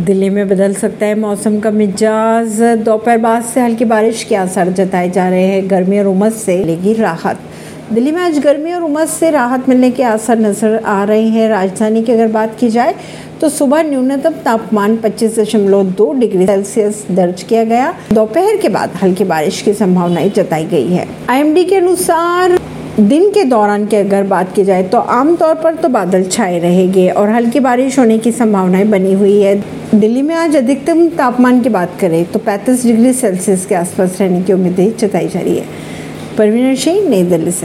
दिल्ली में बदल सकता है मौसम का मिजाज। दोपहर बाद से हल्की बारिश के आसार जताए जा रहे हैं। गर्मी और उमस से मिलेगी राहत। दिल्ली में आज गर्मी और उमस से राहत मिलने के आसार नज़र आ रहे हैं। राजधानी की अगर बात की जाए तो सुबह न्यूनतम तापमान पच्चीस दशमलव दो डिग्री सेल्सियस दर्ज किया गया। दोपहर के बाद हल्की बारिश की संभावनाएँ जताई गई है। आईएमडी के अनुसार दिन के दौरान की अगर बात की जाए तो आमतौर पर तो बादल छाए रहेंगे और हल्की बारिश होने की संभावनाएँ बनी हुई है। दिल्ली में आज अधिकतम तापमान की बात करें तो 35 डिग्री सेल्सियस के आसपास रहने की उम्मीदें जताई जा रही है। परवीन सिंह, नई दिल्ली से।